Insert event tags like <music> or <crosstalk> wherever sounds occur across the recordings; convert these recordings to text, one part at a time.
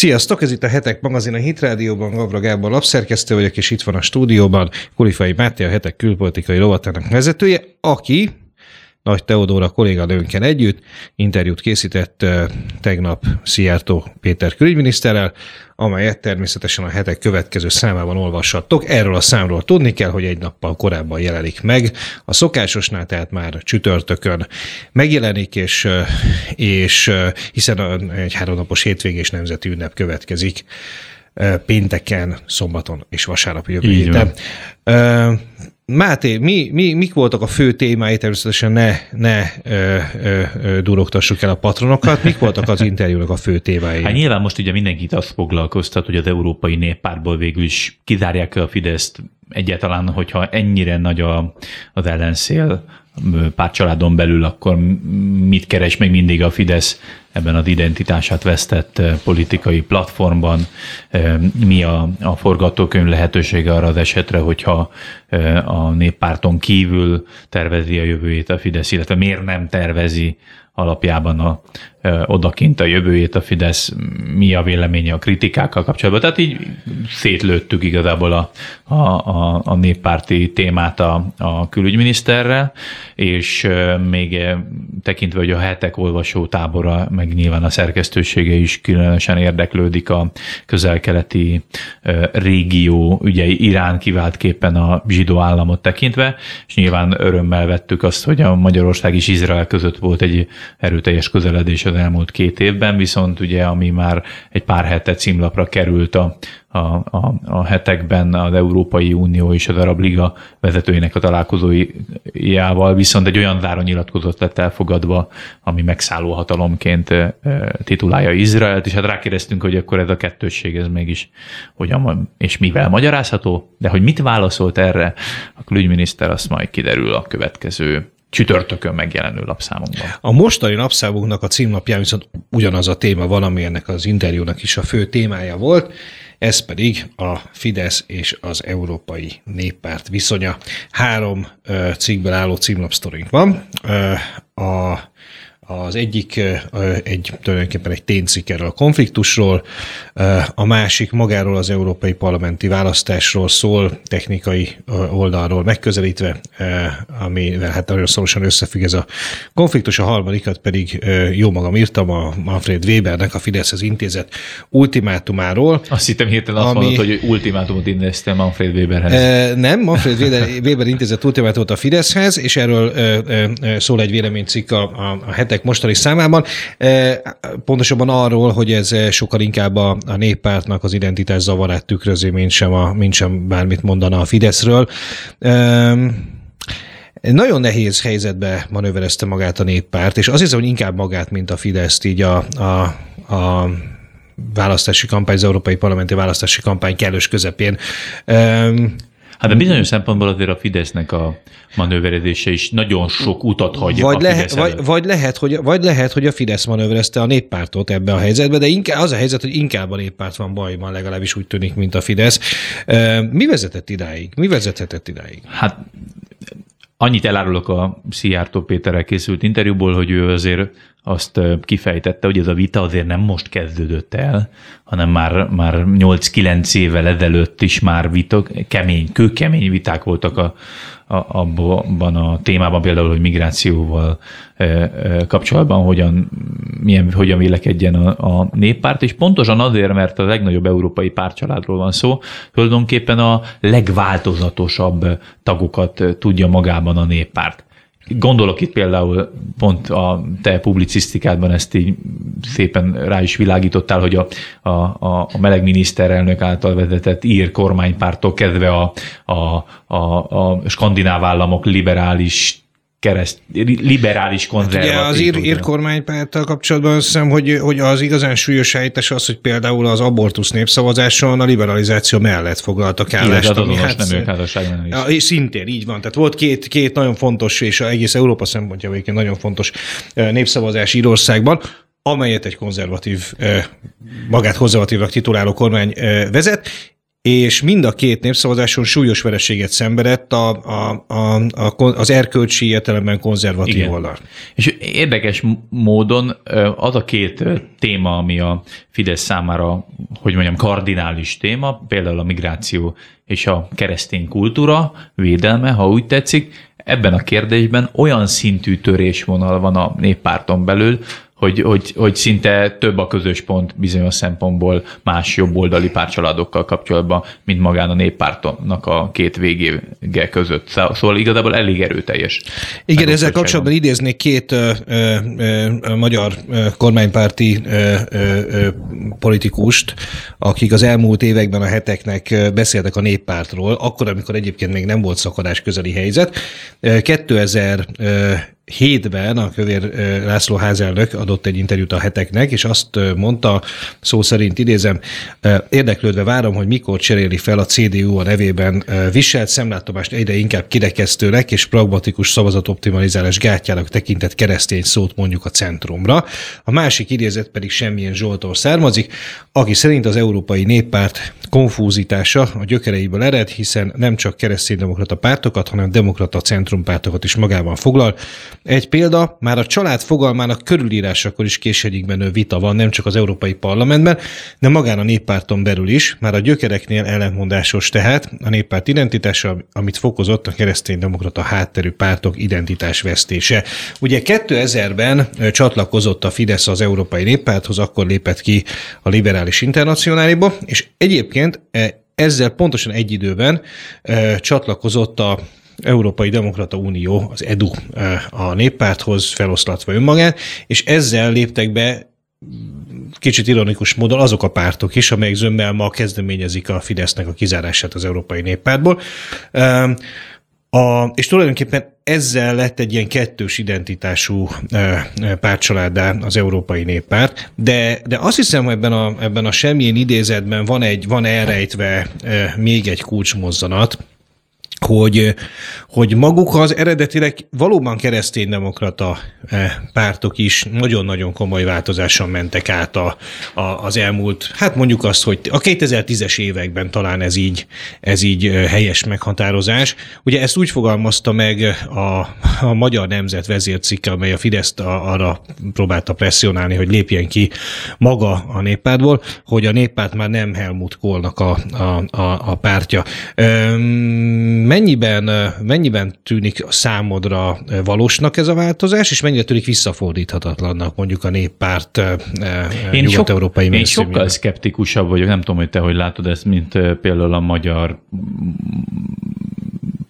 Sziasztok, ez itt a Hetek magazin a Hit Rádióban, Gabra Gábor lapszerkesztő vagyok, és itt van a stúdióban Kulifai Máté, a Hetek külpolitikai rovatának vezetője, aki nagy Teodóra kolléganőnkkel együtt interjút készített tegnap Szijjártó Péter külügyminiszterrel, amelyet természetesen a hetek következő számában olvashattok. Erről a számról tudni kell, hogy egy nappal korábban jelenik meg. A szokásosnál, tehát már csütörtökön megjelenik, és, és hiszen egy háromnapos hétvégés nemzeti ünnep következik pénteken, szombaton és vasárnap jövő héten. Máté, mi, mi, mik voltak a fő témái? Természetesen ne, ne ö, ö, ö, durogtassuk el a patronokat. Mik voltak az interjúnak a fő témái? Hát nyilván most ugye mindenkit azt foglalkoztat, hogy az Európai Néppártból végül is kizárják a Fideszt egyáltalán, hogyha ennyire nagy a, az ellenszél pártcsaládon belül, akkor mit keres még mindig a Fidesz ebben az identitását vesztett politikai platformban, mi a, a forgatókönyv lehetősége arra az esetre, hogyha a néppárton kívül tervezi a jövőjét a Fidesz, illetve miért nem tervezi alapjában a, odakint a jövőjét a Fidesz, mi a véleménye a kritikákkal kapcsolatban. Tehát így szétlőttük igazából a, a, a, a néppárti témát a, a külügyminiszterrel, és még tekintve, hogy a hetek olvasó tábora, meg nyilván a szerkesztősége is különösen érdeklődik a közel-keleti régió ügyei Irán kiváltképpen a zsidó államot tekintve, és nyilván örömmel vettük azt, hogy a Magyarország és Izrael között volt egy erőteljes közeledés az elmúlt két évben, viszont ugye ami már egy pár hete címlapra került a, a, a, a hetekben az Európai Unió és az Arab Liga vezetőinek a találkozójával, viszont egy olyan záró nyilatkozott lett elfogadva, ami megszálló hatalomként titulálja Izraelt, és hát rákérdeztünk, hogy akkor ez a kettősség ez mégis hogyan és mivel magyarázható, de hogy mit válaszolt erre a külügyminiszter, azt majd kiderül a következő csütörtökön megjelenő lapszámunkban. A mostani lapszámunknak a címlapján viszont ugyanaz a téma van, ami ennek az interjúnak is a fő témája volt, ez pedig a Fidesz és az Európai Néppárt viszonya. Három cikkből álló címlapsztorink van. A az egyik egy tulajdonképpen egy ténycikk erről a konfliktusról, a másik magáról az európai parlamenti választásról szól, technikai oldalról megközelítve, amivel hát nagyon szorosan összefügg ez a konfliktus, a harmadikat pedig jó magam írtam a Manfred Webernek a Fideszhez intézet ultimátumáról. Azt hittem hirtelen azt ami, mondod, hogy ultimátumot intéztem Manfred Weberhez. Nem, Manfred Weber, Weber intézet ultimátumot a Fideszhez, és erről szól egy véleménycikk a, a, a hetek hírek mostani számában. E, pontosabban arról, hogy ez sokkal inkább a, a néppártnak az identitás zavarát tükrözi, mint sem, a, mint sem bármit mondana a Fideszről. E, nagyon nehéz helyzetbe manőverezte magát a néppárt, és az hiszem, hogy inkább magát, mint a Fideszt így a, a, a választási kampány, az európai parlamenti választási kampány kellős közepén. Hát de bizonyos szempontból azért a Fidesznek a manőverezése is nagyon sok utat hagy vagy a Fidesz vagy, vagy, lehet, hogy, vagy lehet, hogy a Fidesz manőverezte a néppártot ebbe a helyzetbe, de inkább, az a helyzet, hogy inkább a néppárt van bajban, legalábbis úgy tűnik, mint a Fidesz. Mi vezetett idáig? Mi vezethetett idáig? Hát annyit elárulok a Szijjártó Péterrel készült interjúból, hogy ő azért azt kifejtette, hogy ez a vita azért nem most kezdődött el, hanem már, már 8-9 évvel ezelőtt is már vitok, kemény, kőkemény viták voltak a, a, abban a témában, például, hogy migrációval e, e, kapcsolatban hogyan, milyen, hogyan vélekedjen a, a néppárt, és pontosan azért, mert a legnagyobb európai pártcsaládról van szó, tulajdonképpen a legváltozatosabb tagokat tudja magában a néppárt. Gondolok itt például pont a te publicisztikádban ezt így szépen rá is világítottál, hogy a, a, a meleg miniszterelnök által vezetett ír kormánypártól kezdve a, a, a, a skandináv államok liberális kereszt, liberális konzervatív. Hát ugye az ír, ír kormánypárttal kapcsolatban azt hiszem, hogy, hogy az igazán súlyos helytes az, hogy például az abortusz népszavazáson a liberalizáció mellett foglaltak állást. Illetve hát, nem ők házasságnál is. És szintén így van. Tehát volt két, két nagyon fontos, és egész Európa szempontja végén nagyon fontos népszavazás Írországban, amelyet egy konzervatív, magát konzervatívnak tituláló kormány vezet, és mind a két népszavazáson súlyos vereséget szenvedett a, a, a, a, az erkölcsi értelemben konzervatív Igen. oldal. És érdekes módon az a két téma, ami a Fidesz számára, hogy mondjam, kardinális téma, például a migráció és a keresztény kultúra védelme, ha úgy tetszik, ebben a kérdésben olyan szintű törésvonal van a néppárton belül, hogy, hogy, hogy szinte több a közös pont bizonyos szempontból más jobboldali párcsaládokkal kapcsolatban, mint magán a néppártonnak a két végége között. Szóval igazából elég erőteljes. Igen, ezzel kapcsolatban idéznék két ö, ö, ö, magyar kormánypárti ö, ö, politikust, akik az elmúlt években a heteknek beszéltek a néppártról, akkor, amikor egyébként még nem volt szakadás közeli helyzet. 2000 hétben a Kövér László házelnök adott egy interjút a heteknek, és azt mondta, szó szerint idézem, érdeklődve várom, hogy mikor cseréli fel a CDU a nevében viselt szemlátomást egyre inkább kirekesztőnek és pragmatikus szavazatoptimalizálás gátjának tekintett keresztény szót mondjuk a centrumra. A másik idézet pedig semmilyen Zsoltól származik, aki szerint az Európai Néppárt konfúzitása a gyökereiből ered, hiszen nem csak kereszténydemokrata pártokat, hanem demokrata centrumpártokat is magában foglal, egy példa, már a család fogalmának körülírásakor is késedikbenő vita van, nem csak az Európai Parlamentben, de magán a néppárton belül is, már a gyökereknél ellentmondásos tehát a néppárt identitása, amit fokozott a kereszténydemokrata hátterű pártok identitásvesztése. Ugye 2000-ben csatlakozott a Fidesz az Európai Néppárthoz, akkor lépett ki a liberális internacionáliba, és egyébként ezzel pontosan egy időben csatlakozott a Európai Demokrata Unió, az EDU a néppárthoz feloszlatva önmagát, és ezzel léptek be kicsit ironikus módon azok a pártok is, amelyek zömmel ma kezdeményezik a Fidesznek a kizárását az Európai Néppártból. A, és tulajdonképpen ezzel lett egy ilyen kettős identitású pártcsaládá az Európai Néppárt, de, de azt hiszem, hogy ebben a, ebben a semmilyen idézetben van, egy, van elrejtve még egy kulcsmozzanat, hogy, hogy maguk az eredetileg valóban kereszténydemokrata eh, pártok is nagyon-nagyon komoly változáson mentek át a, a, az elmúlt, hát mondjuk azt, hogy a 2010-es években talán ez így, ez így eh, helyes meghatározás. Ugye ezt úgy fogalmazta meg a, a Magyar Nemzet vezércikke, amely a Fideszt arra próbálta presszionálni, hogy lépjen ki maga a néppártból, hogy a néppárt már nem Helmut Kohlnak a, a, a, a pártja. Mennyiben, mennyiben tűnik számodra valósnak ez a változás, és mennyire tűnik visszafordíthatatlannak mondjuk a néppárt én nyugat-európai sok, Én sokkal szkeptikusabb vagyok, nem tudom, hogy te hogy látod ezt, mint például a magyar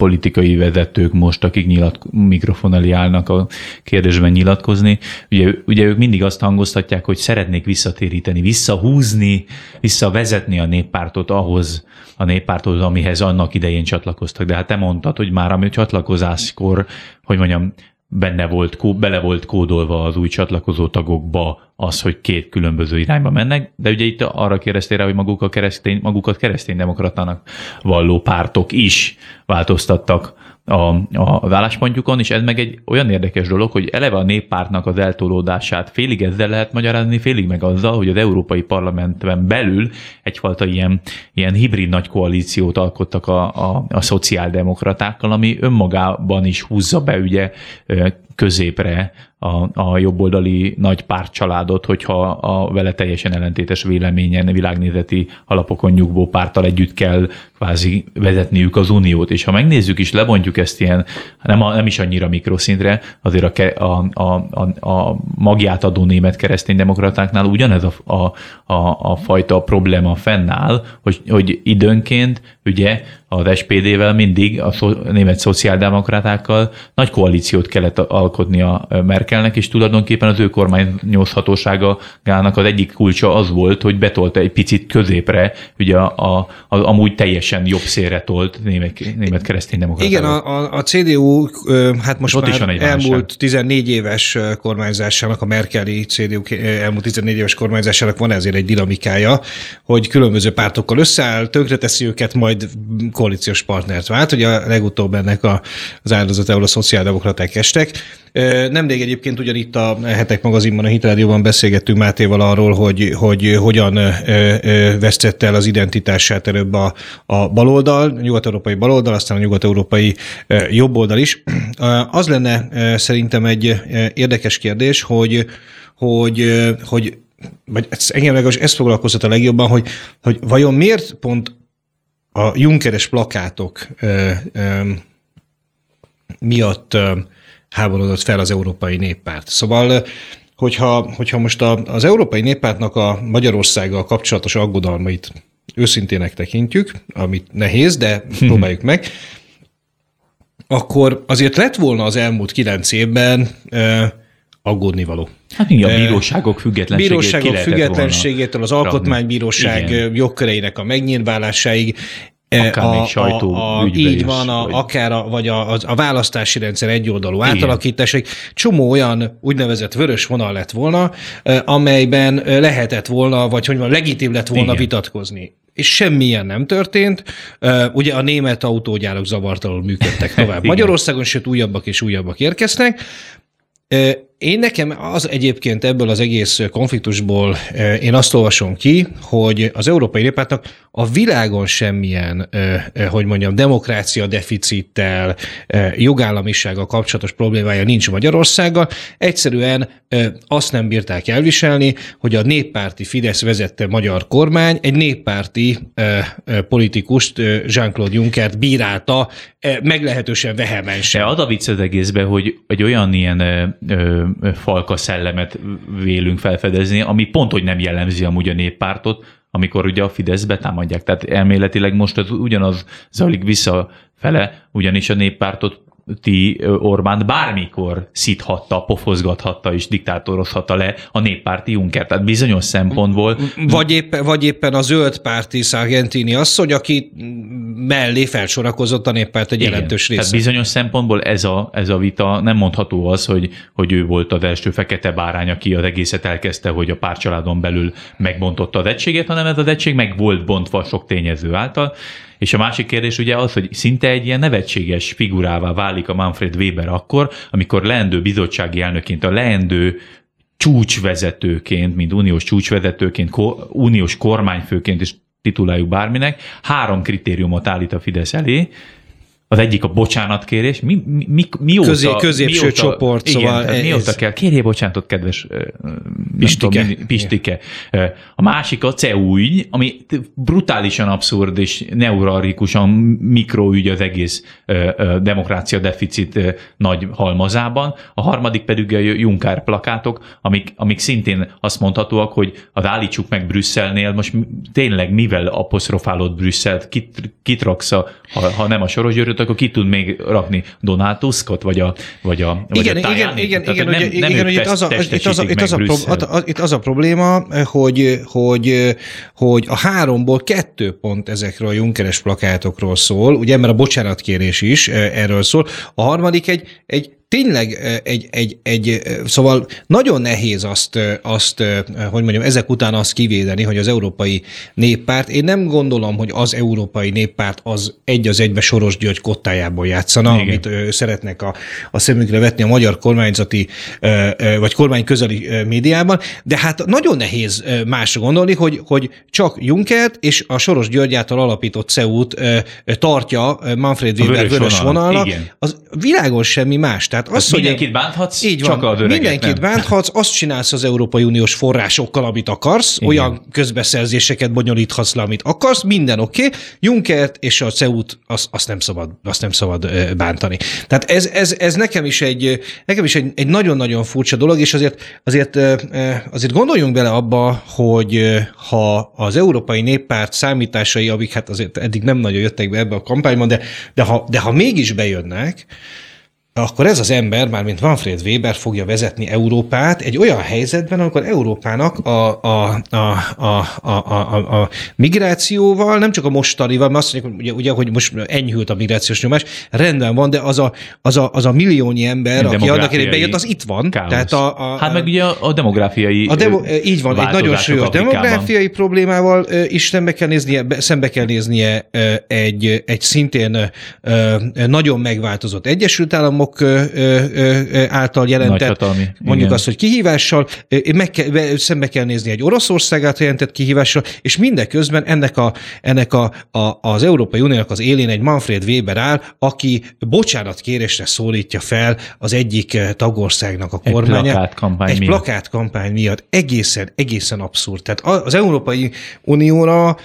politikai vezetők most, akik nyilat, mikrofon elé állnak a kérdésben nyilatkozni, ugye, ugye ők mindig azt hangoztatják, hogy szeretnék visszatéríteni, visszahúzni, visszavezetni a néppártot ahhoz a néppárthoz, amihez annak idején csatlakoztak. De hát te mondtad, hogy már ami csatlakozáskor, hogy mondjam, benne volt, bele volt kódolva az új csatlakozó tagokba az, hogy két különböző irányba mennek, de ugye itt arra kérdeztél rá, hogy maguk a keresztény, magukat kereszténydemokratának valló pártok is változtattak a, a, az álláspontjukon, és ez meg egy olyan érdekes dolog, hogy eleve a néppártnak az eltolódását félig ezzel lehet magyarázni, félig meg azzal, hogy az Európai Parlamentben belül egyfajta ilyen, ilyen hibrid nagy koalíciót alkottak a, a, a szociáldemokratákkal, ami önmagában is húzza be ugye középre a, a jobboldali nagy pártcsaládot, hogyha a vele teljesen ellentétes véleményen, világnézeti alapokon nyugvó párttal együtt kell kvázi vezetniük az uniót. És ha megnézzük is, lebontjuk ezt ilyen, nem, a, nem is annyira mikroszintre, azért a, a, a, a, a magját adó német kereszténydemokratáknál ugyanez a, a, a, a fajta probléma fennáll, hogy, hogy időnként ugye az SPD-vel mindig a, szó, a német szociáldemokratákkal nagy koalíciót kellett alkotni a Merkelnek, és tulajdonképpen az ő kormányozhatóságának az egyik kulcsa az volt, hogy betolta egy picit középre, ugye a, a, a amúgy teljesen jobb szélre tolt német, német kereszténydemokratákat. Igen, a, a, a CDU hát most Ott már is van egy elmúlt válság. 14 éves kormányzásának, a Merkeli CDU elmúlt 14 éves kormányzásának van ezért egy dinamikája, hogy különböző pártokkal összeáll, tönkreteszi őket, majd koalíciós partnert vált. Ugye a legutóbb ennek a, az áldozatával a szociáldemokraták estek, Nemrég egyébként ugyanitt a Hetek magazinban, a Hitrádióban beszélgettünk Mátéval arról, hogy, hogy hogyan vesztette el az identitását előbb a, a baloldal, a nyugat-európai baloldal, aztán a nyugat-európai jobboldal is. Az lenne szerintem egy érdekes kérdés, hogy, hogy, hogy vagy engem legalábbis ezt foglalkoztat a legjobban, hogy, hogy vajon miért pont a Junkeres plakátok ö, ö, miatt ö, háborodott fel az Európai Néppárt. Szóval, hogyha, hogyha most a, az Európai Néppártnak a Magyarországgal kapcsolatos aggodalmait őszintének tekintjük, amit nehéz, de <laughs> próbáljuk meg, akkor azért lett volna az elmúlt kilenc évben ö, aggódni való. Hát igen, a bíróságok függetlenségét Bíróságok függetlenségétől az alkotmánybíróság igen. jogköreinek a megnyilválásáig Akár a, sajtó a, a, Így is, van, a, vagy... akár a, vagy a, a választási rendszer egyoldalú átalakításig. Csomó olyan úgynevezett vörös vonal lett volna, amelyben lehetett volna, vagy hogy van, legitim lett volna Igen. vitatkozni és semmilyen nem történt. Ugye a német autógyárok zavartalanul működtek tovább <laughs> Magyarországon, sőt újabbak és újabbak érkeznek. Én nekem az egyébként ebből az egész konfliktusból én azt olvasom ki, hogy az Európai Néppártnak a világon semmilyen, hogy mondjam, demokrácia deficittel, jogállamisággal kapcsolatos problémája nincs Magyarországgal. Egyszerűen azt nem bírták elviselni, hogy a néppárti Fidesz vezette magyar kormány egy néppárti politikust, Jean-Claude Junckert bírálta meglehetősen vehemensen. Az a vicc az egészben, hogy egy olyan ilyen falka szellemet vélünk felfedezni, ami pont, hogy nem jellemzi amúgy a néppártot, amikor ugye a Fidesz betámadják. Tehát elméletileg most az ugyanaz zajlik visszafele, ugyanis a néppártot ti Orbán bármikor szíthatta, pofozgathatta és diktátorozhatta le a néppárti Juncker. Tehát bizonyos szempontból... Vagy, éppen, vagy éppen a zöld párti Sargentini asszony, aki mellé felsorakozott a néppárt egy Igen, jelentős része. Tehát bizonyos szempontból ez a, ez a vita nem mondható az, hogy, hogy ő volt az első fekete bárány, aki az egészet elkezdte, hogy a párcsaládon belül megbontotta az egységet, hanem ez az egység meg volt bontva sok tényező által, és a másik kérdés ugye az, hogy szinte egy ilyen nevetséges figurává válik a Manfred Weber akkor, amikor leendő bizottsági elnöként, a leendő csúcsvezetőként, mint uniós csúcsvezetőként, ko, uniós kormányfőként is tituláljuk bárminek, három kritériumot állít a Fidesz elé, az egyik a bocsánatkérés. Mi, mi, mi, mióta, Közé, középső mióta, csoport, igen, szóval ez... mióta kell? Kérjél bocsánatot, kedves Pistike. Tudom, Pistike. A másik a CEU ügy, ami brutálisan abszurd és neuralgikusan mikroügy az egész demokrácia deficit nagy halmazában. A harmadik pedig a Junkár plakátok, amik, amik szintén azt mondhatóak, hogy az állítsuk meg Brüsszelnél, most tényleg mivel apostrofálod Brüsszelt, kit, kit raksz, a, ha, ha nem a Soros Györgyöt, akkor ki tud még rakni Donald Tuskot, vagy a, vagy a, vagy igen, a igen, igen, igen, nem, ugye, nem igen, ugye itt az, a, itt, az a, itt, az a, pro, itt az a probléma, hogy, hogy, hogy a háromból kettő pont ezekről a Junkeres plakátokról szól, ugye, mert a bocsánatkérés is erről szól, a harmadik egy, egy tényleg egy, egy, egy, szóval nagyon nehéz azt, azt, hogy mondjam, ezek után azt kivédeni, hogy az Európai Néppárt, én nem gondolom, hogy az Európai Néppárt az egy az egybe Soros György kottájából játszana, Igen. amit szeretnek a, a szemükre vetni a magyar kormányzati vagy kormány közeli médiában, de hát nagyon nehéz másra gondolni, hogy, hogy csak Junkert és a Soros György által alapított CEU-t tartja Manfred Weber vörös, vörös vonalnak, az világon semmi más. Tehát tehát az, hogy mindenkit bánthatsz, így csak van, a Mindenkit nem. bánthatsz, azt csinálsz az Európai Uniós forrásokkal, amit akarsz, Igen. olyan közbeszerzéseket bonyolíthatsz le, amit akarsz, minden oké. Okay. Junkert és a CEU-t azt, azt, nem szabad, azt nem szabad bántani. Tehát ez, ez, ez nekem is egy, nekem is egy, egy nagyon-nagyon furcsa dolog, és azért, azért, azért gondoljunk bele abba, hogy ha az Európai Néppárt számításai, amik hát azért eddig nem nagyon jöttek be ebbe a kampányban, de, de, ha, de ha mégis bejönnek, akkor ez az ember, már mint Manfred Weber fogja vezetni Európát egy olyan helyzetben, amikor Európának a, a, a, a, a, a, a migrációval, nem csak a mostanival, mert azt mondjuk, ugye, ugye, hogy most enyhült a migrációs nyomás, rendben van, de az a, az a, az a milliónyi ember, aki annak idején bejött, az itt van. Tehát a, a, hát meg ugye a, demográfiai a demo, Így van, egy nagyon súlyos demográfiai problémával is szembe kell néznie, szembe kell néznie egy, egy szintén nagyon megváltozott Egyesült Államok államok által jelentett, mondjuk igen. azt, hogy kihívással, meg kell, be- szembe kell nézni egy Oroszország által jelentett kihívással, és mindeközben ennek, a, ennek a, a, az Európai Uniónak az élén egy Manfred Weber áll, aki bocsánatkérésre szólítja fel az egyik tagországnak a Egy kormánya. plakátkampány Egy miatt. plakátkampány miatt. Egészen, egészen abszurd. Tehát az Európai Unióra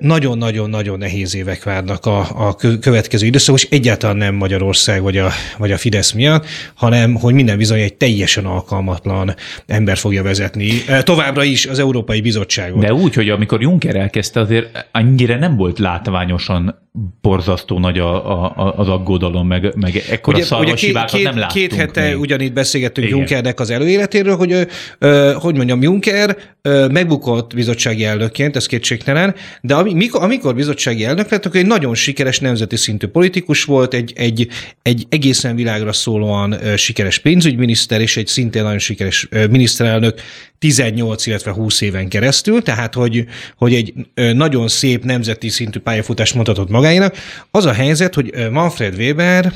nagyon-nagyon-nagyon nehéz évek várnak a, a kö- következő időszak, és egyáltalán nem Magyarország vagy a, vagy a Fidesz miatt, hanem hogy minden bizony egy teljesen alkalmatlan ember fogja vezetni továbbra is az Európai Bizottságot. De úgy, hogy amikor Juncker elkezdte, azért annyira nem volt látványosan borzasztó nagy a, a, a- az aggodalom, meg, meg ekkora Ugye, ugye két, nem láttunk két hete még. ugyanígy beszélgettünk Igen. Junckernek az előéletéről, hogy, ö, hogy mondjam, Juncker ö, megbukott bizottsági elnökként, ez kétségtelen, de ami, mikor, amikor bizottsági elnök lett, akkor egy nagyon sikeres nemzeti szintű politikus volt, egy, egy, egy egészen világra szólóan sikeres pénzügyminiszter, és egy szintén nagyon sikeres miniszterelnök 18, illetve 20 éven keresztül, tehát hogy, hogy egy nagyon szép nemzeti szintű pályafutást mondhatott magáénak. Az a helyzet, hogy Manfred Weber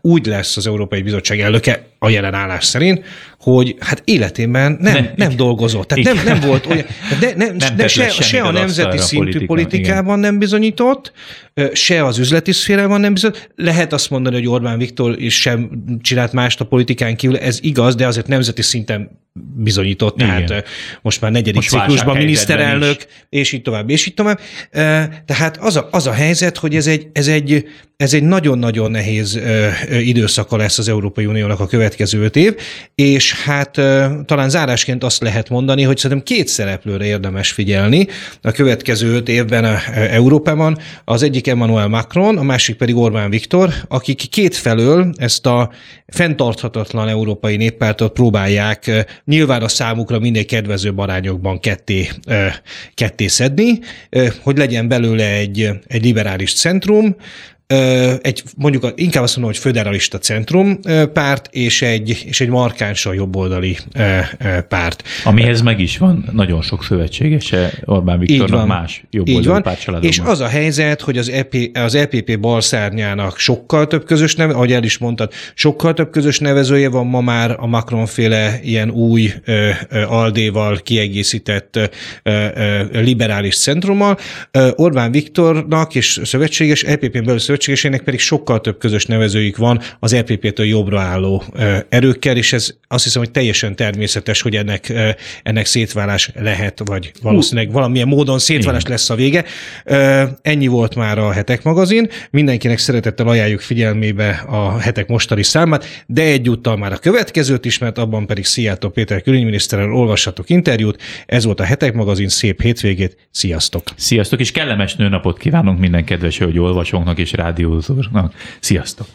úgy lesz az Európai Bizottság elnöke a jelen állás szerint, hogy hát életében nem, Ne, nem, nem dolgozott. Tehát nem, nem volt olyan, de, nem, Nem de se, se a nemzeti szintű politikában nem bizonyított, se az üzleti szférában nem bizonyított. Lehet azt mondani, hogy Orbán Viktor is sem csinált mást a politikán kívül, ez igaz, de azért nemzeti szinten bizonyított, tehát Igen. ö, most már negyedik Most ciklusban miniszterelnök, és így tovább, és így tovább. Tehát az a, az a helyzet, hogy ez egy, ez egy, ez egy nagyon-nagyon nehéz időszaka lesz az Európai Uniónak a következő öt év, és hát talán zárásként azt lehet mondani, hogy szerintem két szereplőre érdemes figyelni a következő öt évben a Európában. Az egyik Emmanuel Macron, a másik pedig Orbán Viktor, akik kétfelől ezt a fenntarthatatlan európai néppártot próbálják nyilván a számukra minél kedvezőbb arányokban ketté, ketté szedni, hogy legyen belőle egy, egy liberális centrum, egy mondjuk inkább azt mondom, hogy föderalista centrum párt, és egy, és egy markánsan jobboldali párt. Amihez meg is van nagyon sok szövetségese Orbán Viktornak más Így jobboldali van. pártcsaládokban. És az a helyzet, hogy az, EP, az EPP balszárnyának sokkal több közös neve, ahogy el is mondtad, sokkal több közös nevezője van ma már a Macron-féle ilyen új Aldéval kiegészített liberális centrummal. Orbán Viktornak és szövetséges, EPP-n belül szövetségesének pedig sokkal több közös nevezőjük van az EPP-től jobbra álló erőkkel, és ez azt hiszem, hogy teljesen természetes, hogy ennek, ennek szétválás lehet, vagy valószínűleg valamilyen módon szétválás lesz a vége. Ennyi volt már a Hetek magazin. Mindenkinek szeretettel ajánljuk figyelmébe a Hetek mostani számát, de egyúttal már a következőt is, mert abban pedig Szijjártó Péter külügyminiszterrel olvashatok interjút. Ez volt a Hetek magazin, szép hétvégét, sziasztok! Sziasztok, és kellemes nőnapot kívánunk minden kedves hölgy olvasónknak és rádiózóknak. Sziasztok!